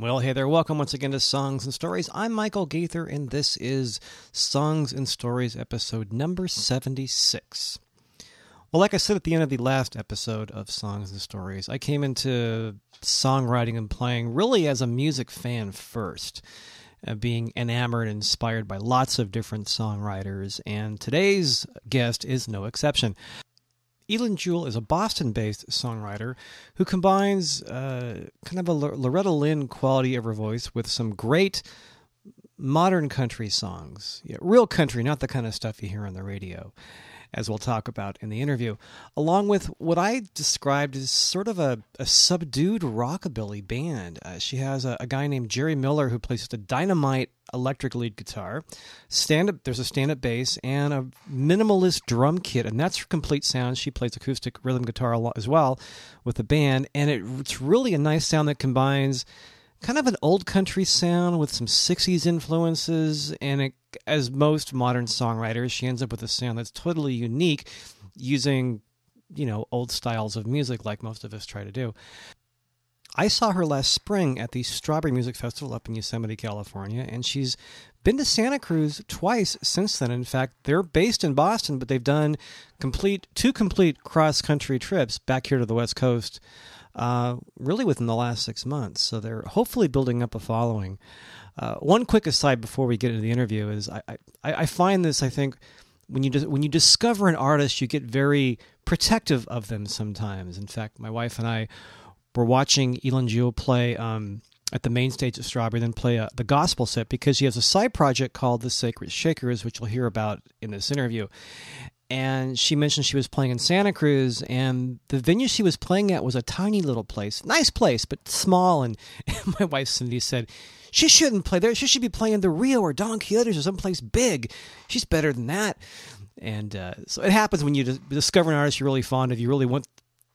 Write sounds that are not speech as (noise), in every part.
Well, hey there. Welcome once again to Songs and Stories. I'm Michael Gaither, and this is Songs and Stories episode number 76. Well, like I said at the end of the last episode of Songs and Stories, I came into songwriting and playing really as a music fan first, uh, being enamored and inspired by lots of different songwriters, and today's guest is no exception. Eilen Jewell is a Boston based songwriter who combines uh, kind of a Loretta Lynn quality of her voice with some great modern country songs. Yeah, real country, not the kind of stuff you hear on the radio as we'll talk about in the interview, along with what I described as sort of a, a subdued rockabilly band. Uh, she has a, a, guy named Jerry Miller who plays the dynamite electric lead guitar. Stand up, there's a stand up bass and a minimalist drum kit, and that's her complete sound. She plays acoustic rhythm guitar as well with the band, and it, it's really a nice sound that combines kind of an old country sound with some 60s influences and it, as most modern songwriters she ends up with a sound that's totally unique using you know old styles of music like most of us try to do i saw her last spring at the strawberry music festival up in yosemite california and she's been to santa cruz twice since then in fact they're based in boston but they've done complete two complete cross country trips back here to the west coast uh, really within the last six months. So they're hopefully building up a following. Uh, one quick aside before we get into the interview is I, I, I find this, I think, when you, when you discover an artist, you get very protective of them sometimes. In fact, my wife and I were watching Eilen Jewell play um, at the main stage at Strawberry, then play uh, the gospel set because she has a side project called the Sacred Shakers, which you'll hear about in this interview and she mentioned she was playing in Santa Cruz, and the venue she was playing at was a tiny little place, nice place, but small. And, and (laughs) my wife Cindy said, "She shouldn't play there. She should be playing the Rio or Don Quixote's or someplace big. She's better than that." And uh, so it happens when you discover an artist you're really fond of. You really want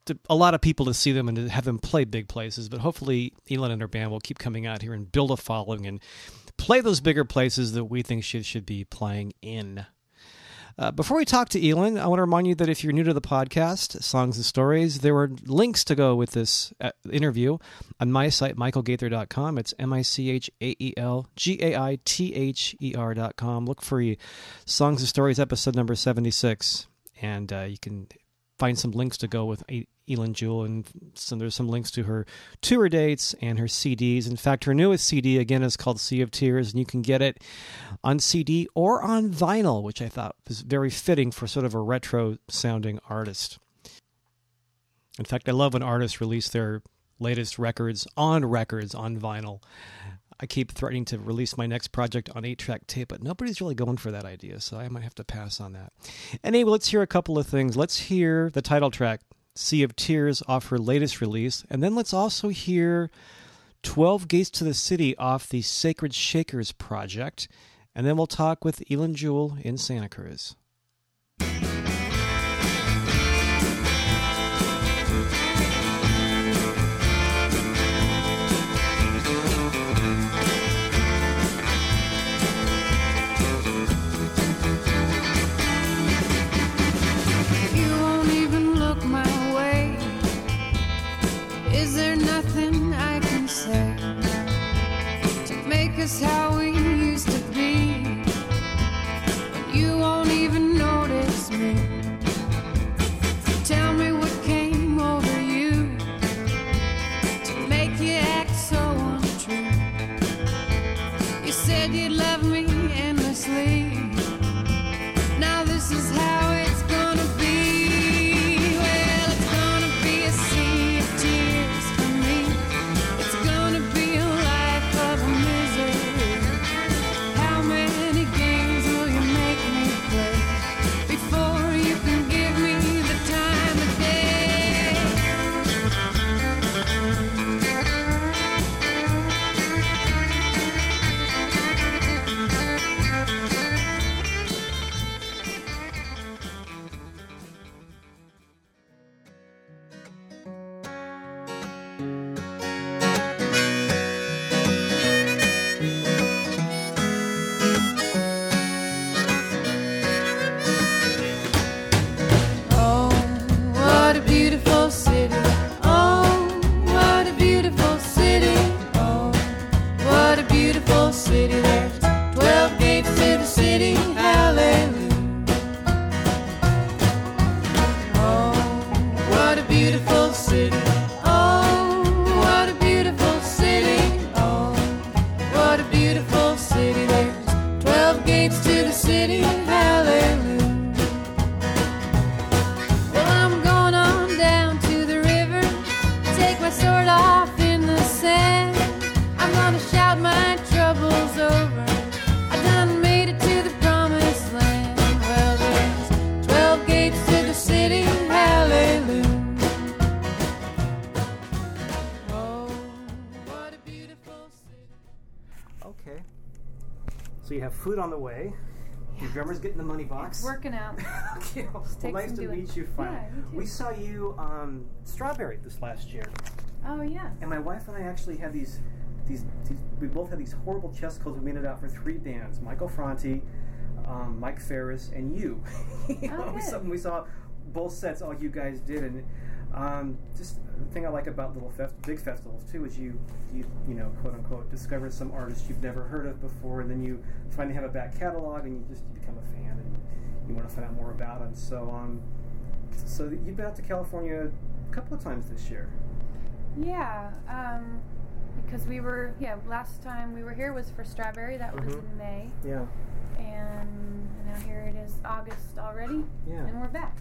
to, a lot of people to see them and to have them play big places. But hopefully, Eilen and her band will keep coming out here and build a following and play those bigger places that we think she should be playing in. Uh, before we talk to Eilen, I want to remind you that if you're new to the podcast, Songs and Stories, there were links to go with this uh, interview on my site, michaelgaither.com. It's M I C H A E L G A I T H E R.com. Look for Songs and Stories episode number 76, and uh, you can find some links to go with Eilen Jewell, and some, there's some links to her tour dates and her CDs. In fact, her newest CD again is called Sea of Tears, and you can get it on CD or on vinyl, which I thought was very fitting for sort of a retro sounding artist. In fact, I love when artists release their latest records on records on vinyl. I keep threatening to release my next project on 8 track tape, but nobody's really going for that idea, so I might have to pass on that. Anyway, let's hear a couple of things. Let's hear the title track, Sea of Tears, off her latest release, and then let's also hear 12 Gates to the City off the Sacred Shakers project, and then we'll talk with Eilen Jewell in Santa Cruz. Us how the money box. Working out. (laughs) okay. Well, nice to meet you finally. Yeah, you we saw you um, Strawberry this last year, Oh yeah. and my wife and I actually had these, these, these we both had these horrible chest colds. We made it out for three bands: Michael Franti, um, Mike Farris, and you. (laughs) You know, Oh, we, saw, we saw both sets. All you guys did, and um, just the thing I like about little fest- big festivals too is you, you, you know, quote unquote, discover some artists you've never heard of before, and then you finally have a back catalog, and you just you become a fan, and you want to find out more about them. So, um, so you've been out to California a couple of times this year. Yeah. Um, because we were yeah last time we were here was for strawberry that was Mhm. in May Yeah. and now here it is August already Yeah. and we're back.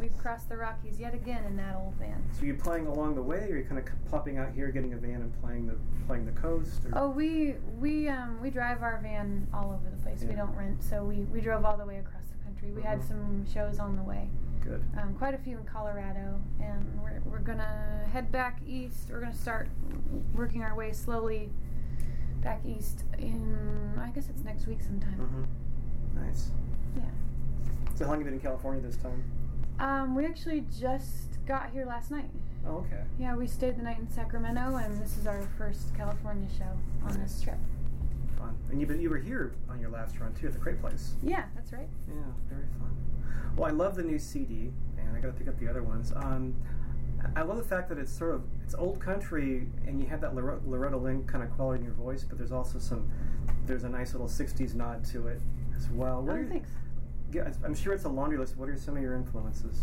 We've crossed the Rockies yet again in that old van. So you're playing along the way, or you're kind of popping out here, getting a van, and playing the playing the coast? Or? Oh, we we um we drive our van all over the place. We don't rent, so we we drove all the way across the country. We had Mhm. some shows on the way, good. um, quite a few in Colorado, and we're we're gonna head back east. We're gonna start working our way slowly back east in I guess it's next week sometime. Mm-hmm. Nice. Yeah. So how long have you been in California this time? Um, we actually just got here last night. Oh, okay. Yeah, we stayed the night in Sacramento, and this is our first California show on this trip. Fun. And you you were here on your last run too at the Crepe Place. Yeah, that's right. Yeah, very fun. Well, I love the new CD, and I got to pick up the other ones. Um, I love the fact that it's sort of it's old country, and you have that Lore- Loretta Lynn kind of quality in your voice, but there's also some there's a nice little '60s nod to it as well. What are Oh, your- thanks. Yeah, I'm sure it's a laundry list. What are some of your influences?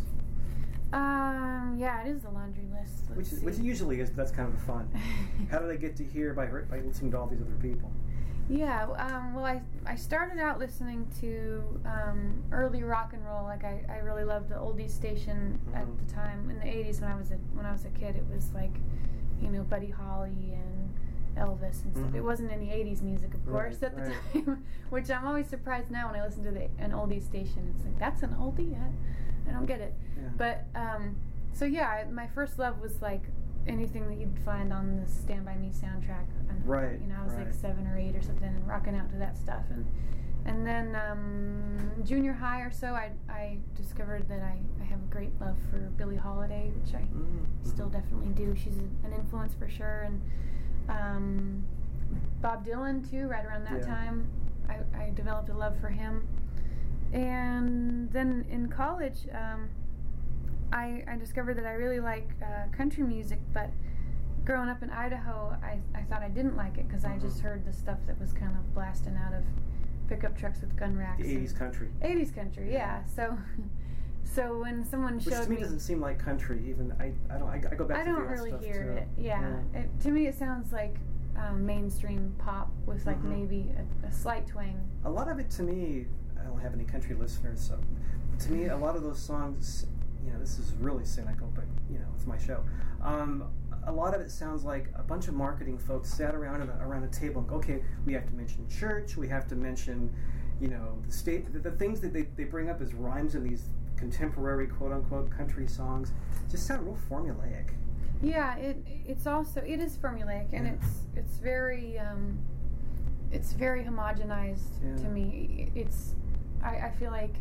Um, yeah, it is the laundry list. Let's Which, see. which it usually is, but that's kind of fun. (laughs) How did I get to here by hear- by listening to all these other people? yeah, um, well, I, I started out listening to um, early rock and roll. Like I, I really loved the oldies station at Mhm. the time in the '80s when I was a when I was a kid. It was like, you know, Buddy Holly and Elvis and stuff. Mhm. It wasn't any '80s music, of Right, course, at the right. time. (laughs) Which I'm always surprised now when I listen to the, an oldie station. It's like that's an oldie. I, I don't get it. Yeah. But um, so yeah, I- my first love was like anything that you'd find on the Stand by Me soundtrack. And, Right, You know, I was right. like seven or eight or something, and rocking out to that stuff. And and then um, junior high or so, I I discovered that I, I have a great love for Billie Holiday, which I Mhm. still definitely do. She's an influence for sure. And um, Bob Dylan too. Right around that Yeah. time, I, I developed a love for him. And then in college, um, I, I discovered that I really like uh, country music, but growing up in Idaho, I, I thought I didn't like it because I just Mhm. heard the stuff that was kind of blasting out of pickup trucks with gun racks. The 80s country. 80s country, yeah. So, (laughs) so when someone Which showed to me me, doesn't seem like country. Even I, I don't. I, I go back. I to don't really hear too. it. Yeah, It, to me it sounds like um, mainstream pop with like Mhm. maybe a, a slight twang. A lot of it to me. I don't have any country listeners, so to me, a lot of those songs. You know, this is really cynical, but you know, it's my show. Um, a lot of it sounds like a bunch of marketing folks sat around a, around a table and go, okay, we have to mention church, we have to mention, you know, the state, the, the things that they, they bring up as rhymes in these contemporary quote unquote country songs just sound real formulaic. Yeah, it it's also it is formulaic and Yeah. it's it's very um, it's very homogenized Yeah. to me. It's I, I feel like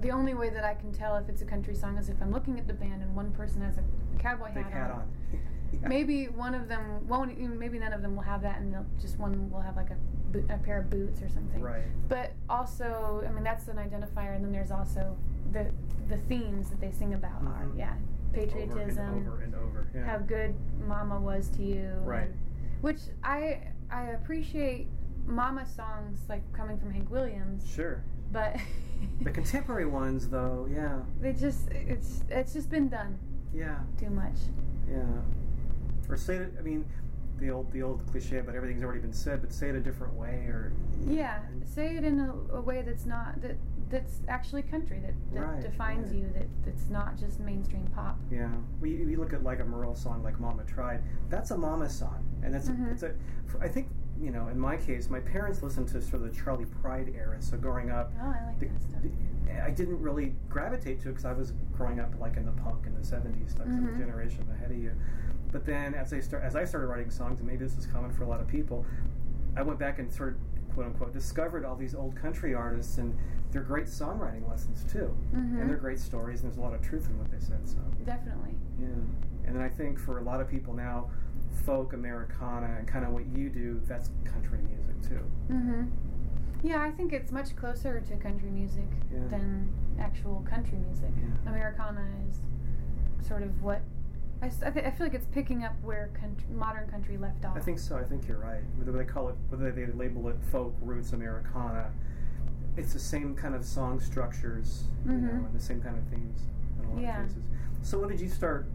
the only way that I can tell if it's a country song is if I'm looking at the band and one person has a cowboy Big hat, hat on. (laughs) Yeah. Maybe one of them won't. Maybe none of them will have that, and they'll, just one will have like a, a pair of boots or something. Right. But also, I mean, that's an identifier, and then there's also the the themes that they sing about are Mhm. yeah, patriotism, Over and over and over. Yeah. how good Mama was to you, Right. and- which I I appreciate Mama songs like coming from Hank Williams, Sure. but (laughs) The contemporary ones, though, yeah, they just it's it's just been done yeah, too much. yeah. Or say it. I mean, the old the old cliche, but everything's already been said. But say it a different way, or Yeah, say it in a, a way that's not that that's actually country that, that Right, defines right. you that that's not just mainstream pop. Yeah, we, we look at like a Merle song, like "Mama Tried." That's a Mama song, and that's Mhm. a, it's a. I think you know, in my case, my parents listened to sort of the Charley Pride era. So growing up, Oh, I like the- that stuff. the- I didn't really gravitate to it because I was growing up like in the punk in the '70s, like some Mhm. generation ahead of you. But then, as I start, as I started writing songs, and maybe this is common for a lot of people, I went back and sort of quote unquote discovered all these old country artists and they're great songwriting lessons too, Mhm. and they're great stories. and There's a lot of truth in what they said. So Definitely. yeah, and then I think for a lot of people now, folk Americana and kind of what you do, that's country music too. hmm Yeah, I think it's much closer to country music Yeah. than actual country music. Yeah. Americana is sort of what I, I, thi- I feel like it's picking up where country, modern country left off. I think so. I think you're right. Whether they call it, whether they label it folk, roots, Americana, it's the same kind of song structures, you know, and the same kind of themes in a lot Yeah. of cases. So, when did you start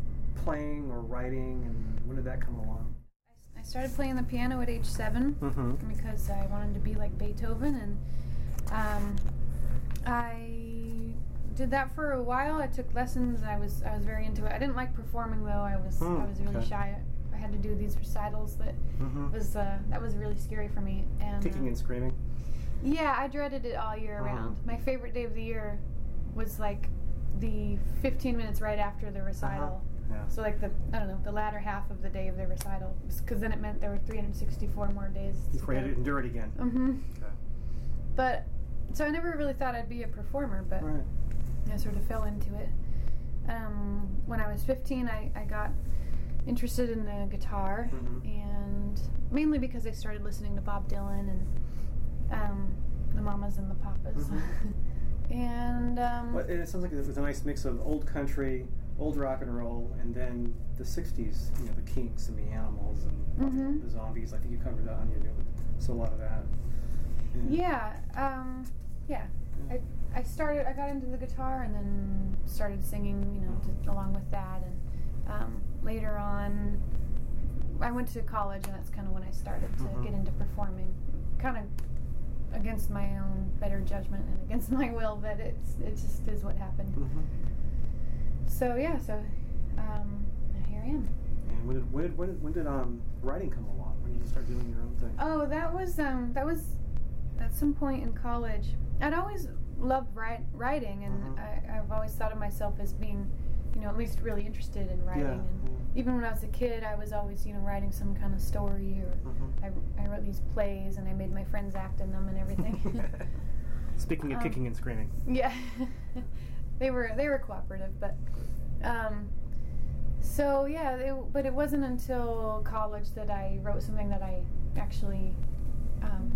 playing or writing, and when did that come along? I started playing the piano at age 7 Mm-hmm. because I wanted to be like Beethoven, and um, I did that for a while. I took lessons. I was I was very into it. I didn't like performing though. I was Hmm, I was really okay. shy. I had to do these recitals that Mm-hmm. was uh, that was really scary for me. And Kicking uh, and screaming. Yeah, I dreaded it all year Uh-huh. round. My favorite day of the year was like the 15 minutes right after the recital. Uh-huh. Yeah. So like the I don't know the latter half of the day of the recital, because then it meant there were 364 more days. Before you had to endure it again. Mm-hmm. Okay. But so I never really thought I'd be a performer, but Right. I sort of fell into it. Um, when I was 15, I, I got interested in the guitar, Mhm. and mainly because I started listening to Bob Dylan and um, the Mamas and the Papas. Mhm. (laughs) and um, Well, it sounds like it was a nice mix of old country, old rock and roll, and then the '60s. You know, the Kinks and the Animals and Mhm. the Zombies. I think you covered that on your new. So a lot of that. Yeah, um, yeah. I, I started. I got into the guitar and then started singing. You know, to, along with that, and um, later on, I went to college, and that's kind of when I started to Mhm. get into performing. Kind of against my own better judgment and against (laughs) my will, but it's it just is what happened. hmm So yeah, so um, here I am. And when did, when did, when did, when did um, writing come along? When did you start doing your own thing? Oh, that was um, that was at some point in college. I'd always loved write, writing, and Mhm. I, I've always thought of myself as being, you know, at least really interested in writing. Yeah, And yeah. even when I was a kid, I was always, you know, writing some kind of story, or Mhm. I, I wrote these plays, and I made my friends act in them and everything. (laughs) Speaking of Um, kicking and screaming. yeah, (laughs) they were they were cooperative, but um, so yeah, but it wasn't until college that I wrote something that I actually um,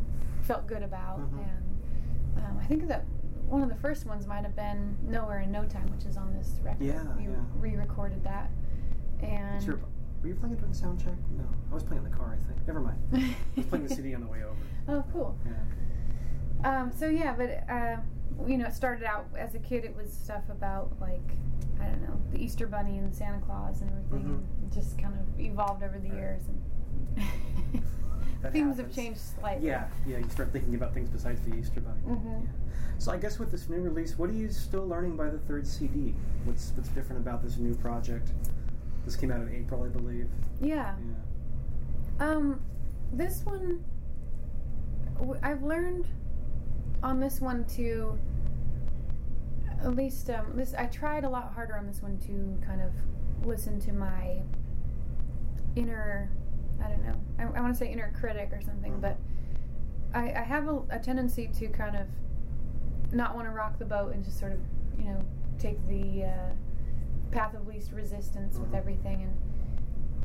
felt good about, Mhm. and um, I think that one of the first ones might have been "Nowhere in No Time," which is on this record. Yeah, we yeah. re-recorded that, and Sure. Were you playing it during sound check? No, I was playing in the car. I think. Never mind. I was playing the CD on the way over. (laughs) oh, cool. Yeah. Um, so yeah, but uh, you know, it started out as a kid. It was stuff about like I don't know the Easter Bunny and Santa Claus and everything, Mhm. and just kind of evolved over the Right. years. And (laughs) That themes have changed slightly. Yeah, yeah. You start thinking about things besides the Easter Bunny. Mhm. Yeah. So I guess with this new release, what are you still learning by the third CD? What's what's different about this new project? This came out in April, I believe. Yeah. Yeah. Um, this one, w- I've learned on this one to, at least um, this. I tried a lot harder on this one to kind of listen to my inner. I don't know. I, I want to say inner critic or something, Mhm. but I, I have a, a tendency to kind of not want to rock the boat and just sort of, you know, take the uh, path of least resistance with Mhm. everything and.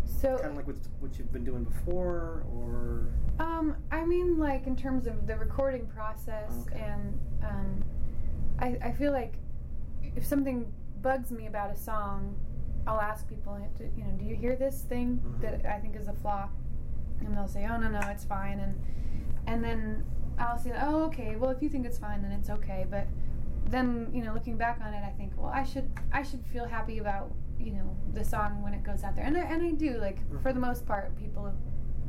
So Kind of like what, what you've been doing before, or um, I mean, like in terms of the recording process, Okay. and um, I, I feel like if something bugs me about a song, I'll ask people, you know, do you hear this thing Mhm. that I think is a flaw? And they'll say, oh no no, it's fine, and and then I'll say, oh okay, well if you think it's fine, then it's okay, but then you know, looking back on it, I think, well, I should I should feel happy about you know the song when it goes out there, and I, and I do. Like for the Mhm. most part, people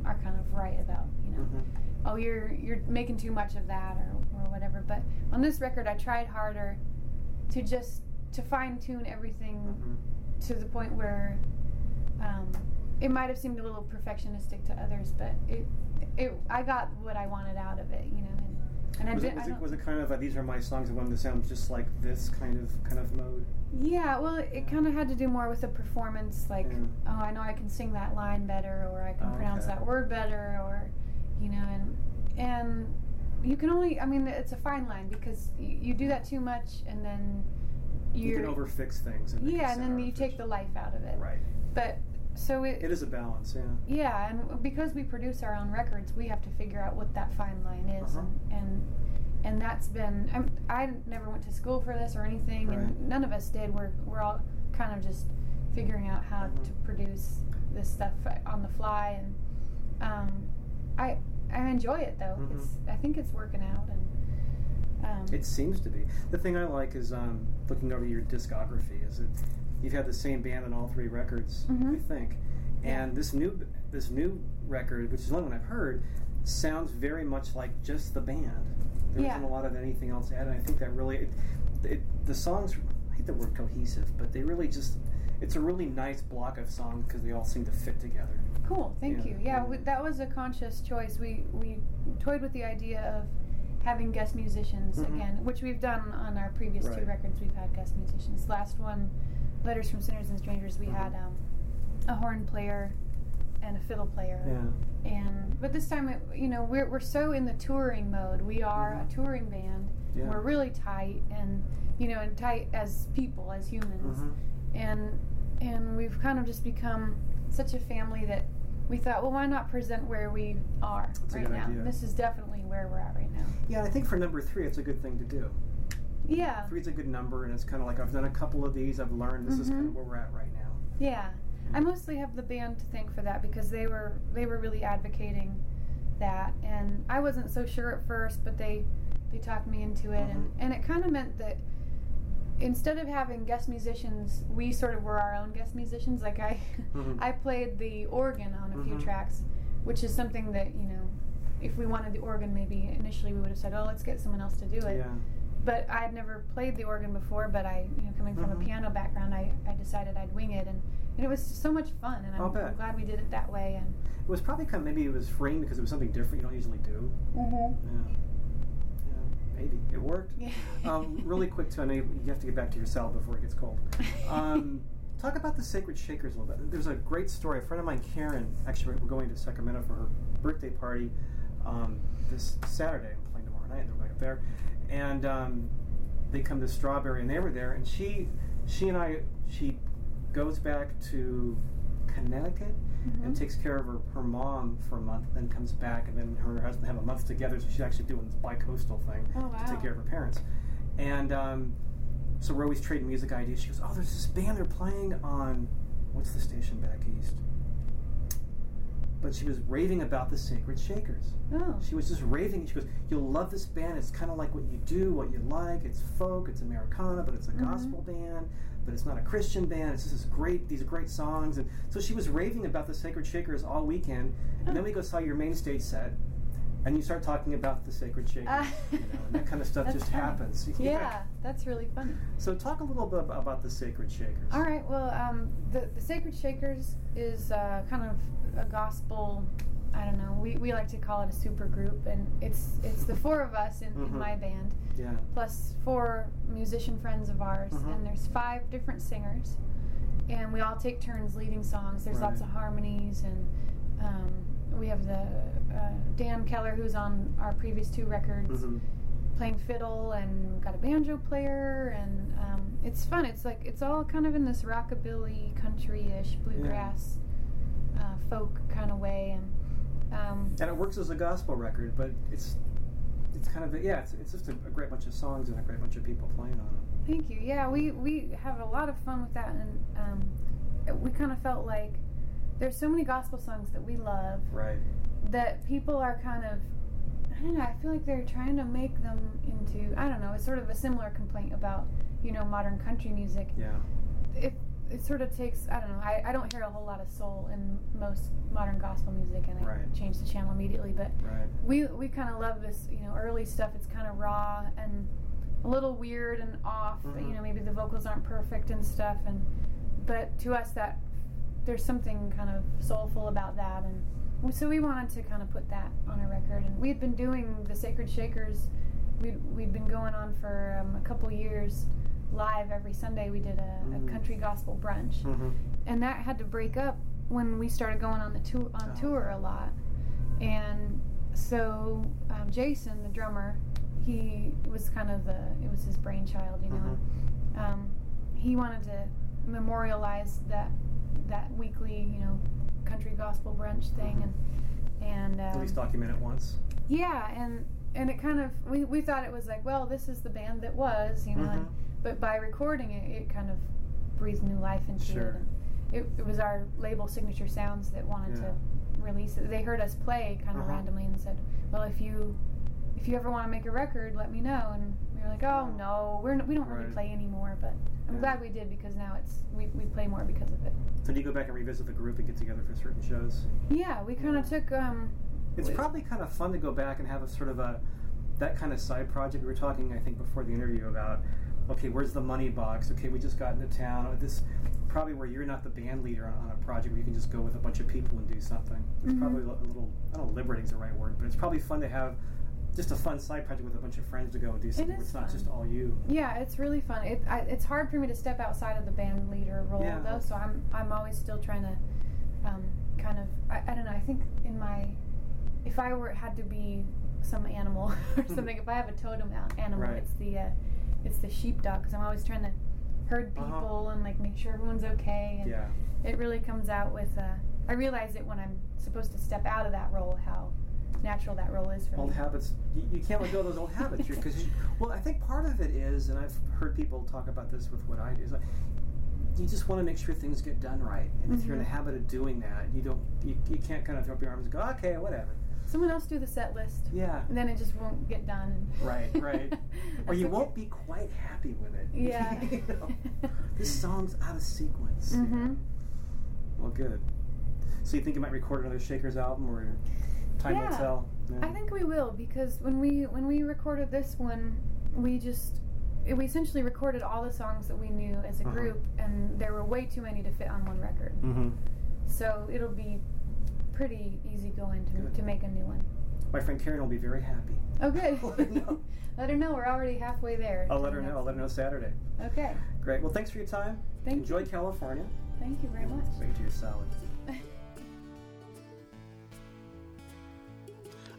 are kind of right about you know Mhm. oh you're you're making too much of that or, or whatever but on this record i tried harder to just to fine tune everything Mhm. To the point where um, it might have seemed a little perfectionistic to others but it it i got what i wanted out of it you know and, and I, was, did, it, was, I it, was it kind of a, these are my songs? I want them to sound just like this kind of kind of mode. yeah well it Yeah. kind of had to do more with the performance like Yeah. oh i know i can sing that line better or i can Oh, pronounce okay. that word better or you know and and you can only. I mean, it's a fine line because you, you do that too much, and then You can overfix things. And yeah, and then you take the life out of it. Right. But so it, It is a balance, yeah. yeah, and because we produce our own records, we have to figure out what that fine line is, Uh-huh. and, and and that's been. I'm, I never went to school for this or anything, Right. and none of us did. We're we're all kind of just figuring out how Mhm. to produce this stuff on the fly, and um, I I enjoy it though. Mhm. It's I think it's working out, and um, It seems to be. The thing I like is um, looking over your discography is that you've had the same band on all three records, Mhm. I think. And this new this new record, which is the only one I've heard, sounds very much like just the band. There Yeah. not a lot of anything else added. I think that really, it, it, the songs. I hate the word cohesive, but they really just. It's a really nice block of songs because they all seem to fit together. Cool, thank you. Yeah, we, that was a conscious choice. We we toyed with the idea of having guest musicians Mhm. again, which we've done on our previous two records. We've had guest musicians. Last one, Letters from Sinners and Strangers, we Mhm. had um, a horn player and a fiddle player. Yeah. And but this time, it, you know, we're we're so in the touring mode. We are Mhm. a touring band. Yeah. We're really tight, and you know, and tight as people, as humans Mhm. and and we've kind of just become such a family that we thought, well, why not present where we are That's right now? idea. This is definitely where we're at right now. Yeah, I think for number three, it's a good thing to do. Yeah, Three's a good number, and it's kind of like I've done a couple of these. I've learned this is kind of where we're at right now. yeah. I mostly have the band to thank for that because they were they were really advocating that, and I wasn't so sure at first, but they they talked me into it, and Mhm. and it kind of meant that. Instead of having guest musicians, we sort of were our own guest musicians. Like I, Mhm. (laughs) I played the organ on a few Mhm. tracks, which is something that you know, if we wanted the organ, maybe initially we would have said, "Oh, let's get someone else to do it." Yeah. But I had never played the organ before. But I, you know, coming from Mhm. a piano background, I, I decided I'd wing it, and, and it was so much fun. And I'm. I'm glad we did it that way. And It was probably kind of, maybe it was framed because it was something different you don't usually do. mm-hmm. Yeah. Maybe. It worked. (laughs) um, really quick, too, I know you have to get back to your cell before it gets cold. Um, (laughs) talk about the Sacred Shakers a little bit. There's a great story. A friend of mine, Karen, actually, we're going to Sacramento for her birthday party um, this Saturday. I'm playing tomorrow night. And they're going up there. And um, they come to Strawberry, and they were there. And she, she and I, she goes back to Connecticut and Mhm. takes care of her, her mom for a month, then comes back, and then her and her husband have a month together. So she's actually doing this bi-coastal thing Oh, to take care of her parents. And um, so we're always trading music ideas. She goes, "Oh, there's this band they're playing on what's the station back east?" But she was raving about the Sacred Shakers. Oh. She was just raving. She goes, "You'll love this band. It's kind of like what you do, what you like. It's folk, it's Americana, but it's a Mhm. gospel band. But it's not a Christian band. It's just this great, these great songs." And so she was raving about the Sacred Shakers all weekend. And then we go saw your main stage set, and you start talking about the Sacred Shakers. (laughs) Ah. you know, and that kind of stuff just funny. happens. (laughs) Yeah, that's really funny. So talk a little bit about the Sacred Shakers. All right. Well, um, the the Sacred Shakers is uh, kind of a gospel. I don't know. We, we like to call it a super group, and it's it's the four of us in, Mhm. in my band, Yeah. plus four musician friends of ours, Mhm. and there's five different singers, and we all take turns leading songs. There's lots of harmonies, and um, we have the uh, Dan Kellar, who's on our previous two records Mhm. playing fiddle and got a banjo player and um, it's fun it's like it's all kind of in this rockabilly country-ish bluegrass uh, folk kind of way and um, And it works as a gospel record, but it's it's kind of a, yeah, it's, it's just a, a great bunch of songs and a great bunch of people playing on it. thank you yeah we we have a lot of fun with that and um, we kind of felt like there's so many gospel songs that we love Right. that people are kind of I don't know, I feel like they're trying to make them into I don't know, it's sort of a similar complaint about, you know, modern country music. Yeah. It it sort of takes I don't know, I, I don't hear a whole lot of soul in most modern gospel music and I Right. change the channel immediately, but Right. we we kind of love this, you know, early stuff. It's kind of raw and a little weird and off. Mhm. You know, maybe the vocals aren't perfect and stuff. And but to us, that there's something kind of soulful about that. And so we wanted to kind of put that on a record. And we had been doing the Sacred Shakers. We'd we'd been going on for um, a couple years live every Sunday. We did a, a country gospel brunch Mm-hmm. and that had to break up when we started going on the tour on Oh. tour a lot and so um, Jason, the drummer, he was kind of the it was his brainchild, you know. Mhm. Um, he wanted to memorialize that that weekly, you know, country gospel brunch thing, and and um, At least document it once. yeah, and and it kind of we, we thought it was like, well, this is the band that was, you know, and, Mhm. but by recording it, it kind of breathed new life into Sure. it. And it, it was our label Signature Sounds that wanted Yeah. to release it. They heard us play kind of Uh-huh. randomly and said, well, if you if you ever want to make a record, let me know. And we were like, oh no, we're n- we don't really play anymore, but I'm Yeah. glad we did because now it's we, we play more because of it. So do you go back and revisit the group and get together for certain shows? Yeah, we kind of took um. It's we- probably kind of fun to go back and have a sort of a that kind of side project. We were talking, I think, before the interview about okay, where's the money box? Okay, we just got into town. This probably where you're not the band leader on, on a project where you can just go with a bunch of people and do something. It's Mhm. probably a little I don't know, liberating is the right word, but it's probably fun to have just a fun side project with a bunch of friends to go and do something it's not fun. just all you. Yeah, it's really fun. It, I, it's hard for me to step outside of the band leader role Yeah. though, so I'm I'm always still trying to um, kind of I, I don't know. I think in my if I were had to be some animal (laughs) or something, if I have a totem animal, Right. it's the uh, it's the sheepdog because I'm always trying to herd Uh-huh. people and like make sure everyone's okay. And Yeah. it really comes out with. Uh, I realize it when I'm supposed to step out of that role, how natural that role is for old me. habits you, you can't let go of those old habits because well i think part of it is and i've heard people talk about this with what i do is like you just want to make sure things get done right and if you're in the Mhm. habit of doing that you don't you, you can't kind of throw up your arms and go okay whatever Someone else do the set list. yeah And then it just won't get done. Right (laughs) right or you okay. won't be quite happy with it Yeah. (laughs) You know? this song's out of sequence Mhm. know? well good so you think you might record another shakers album or time will Yeah. tell I think we will because when we when we recorded this one, we just we essentially recorded all the songs that we knew as a Uh-huh. group, and there were way too many to fit on one record. mm-hmm. So it'll be pretty easy going to Good. to make a new one. my friend karen will be very happy Oh, good. (laughs) Let her know. (laughs) Let her know we're already halfway there. I'll let her know. I'll let her know Saturday. Okay. Great. Well, thanks for your time. Thank Enjoy you. California. Thank you very much. Wait to your salad. (laughs)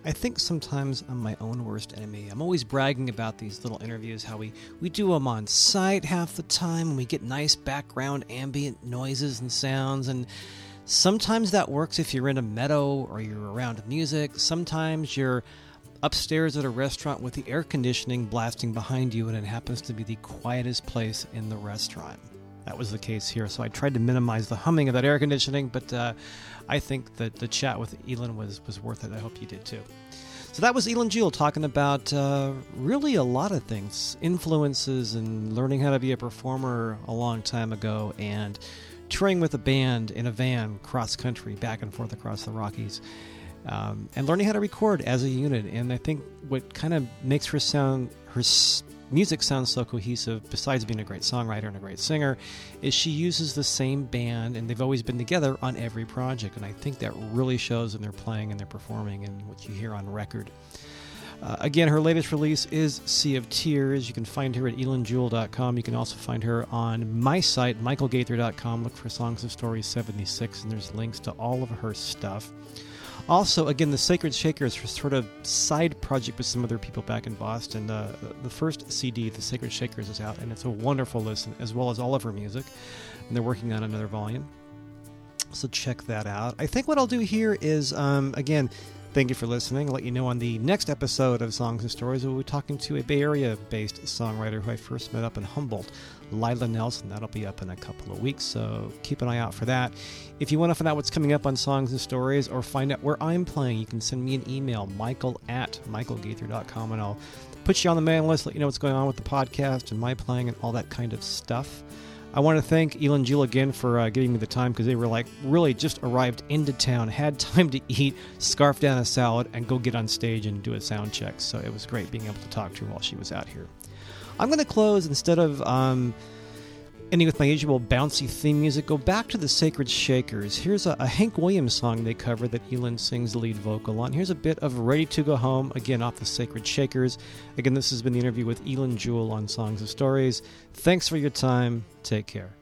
I think sometimes I'm my own worst enemy. I'm always bragging about these little interviews, how we, we do them on site half the time, and we get nice background ambient noises and sounds. And sometimes that works if you're in a meadow or you're around music. Sometimes you're upstairs at a restaurant with the air conditioning blasting behind you, and it happens to be the quietest place in the restaurant. That was the case here, so I tried to minimize the humming of that air conditioning, but uh, I think that the chat with Eilen was, was worth it. I hope you did too. So that was Eilen Jewell talking about uh, really a lot of things influences and learning how to be a performer a long time ago, and touring with a band in a van cross country, back and forth across the Rockies um, and learning how to record as a unit. And I think what kind of makes her sound, her music sound so cohesive, besides being a great songwriter and a great singer, is she uses the same band, and they've always been together on every project. And I think that really shows in their playing and their performing and what you hear on record. Uh, again, her latest release is Sea of Tears. You can find her at eilenjewell.com. You can also find her on my site, michaelgaither.com. Look for Songs of Stories 76, and there's links to all of her stuff. Also, again, the Sacred Shakers are sort of side project with some other people back in Boston. Uh, the first CD, The Sacred Shakers, is out, and it's a wonderful listen, as well as all of her music. And they're working on another volume. So check that out. I think what I'll do here is, um, again, thank you for listening. I'll let you know on the next episode of Songs and Stories, we'll be talking to a Bay Area based songwriter who I first met up in Humboldt, Lila Nelson. That'll be up in a couple of weeks, so keep an eye out for that. If you want to find out what's coming up on Songs and Stories or find out where I'm playing, you can send me an email, michael at michaelgaither.com, and I'll put you on the mailing list, let you know what's going on with the podcast and my playing and all that kind of stuff. I want to thank Eilen Jewell again for uh, giving me the time because they were like really just arrived into town, had (laughs) time to eat, scarf down a salad, and go get on stage and do a sound check. So it was great being able to talk to her while she was out here. I'm going to close instead of um, ending with my usual bouncy theme music. Go back to the Sacred Shakers. Here's a, a Hank Williams song they cover that Eilen sings the lead vocal on. Here's a bit of Ready to Go Home, again off the Sacred Shakers. Again, this has been the interview with Eilen Jewell on Songs of Stories. Thanks for your time. Take care.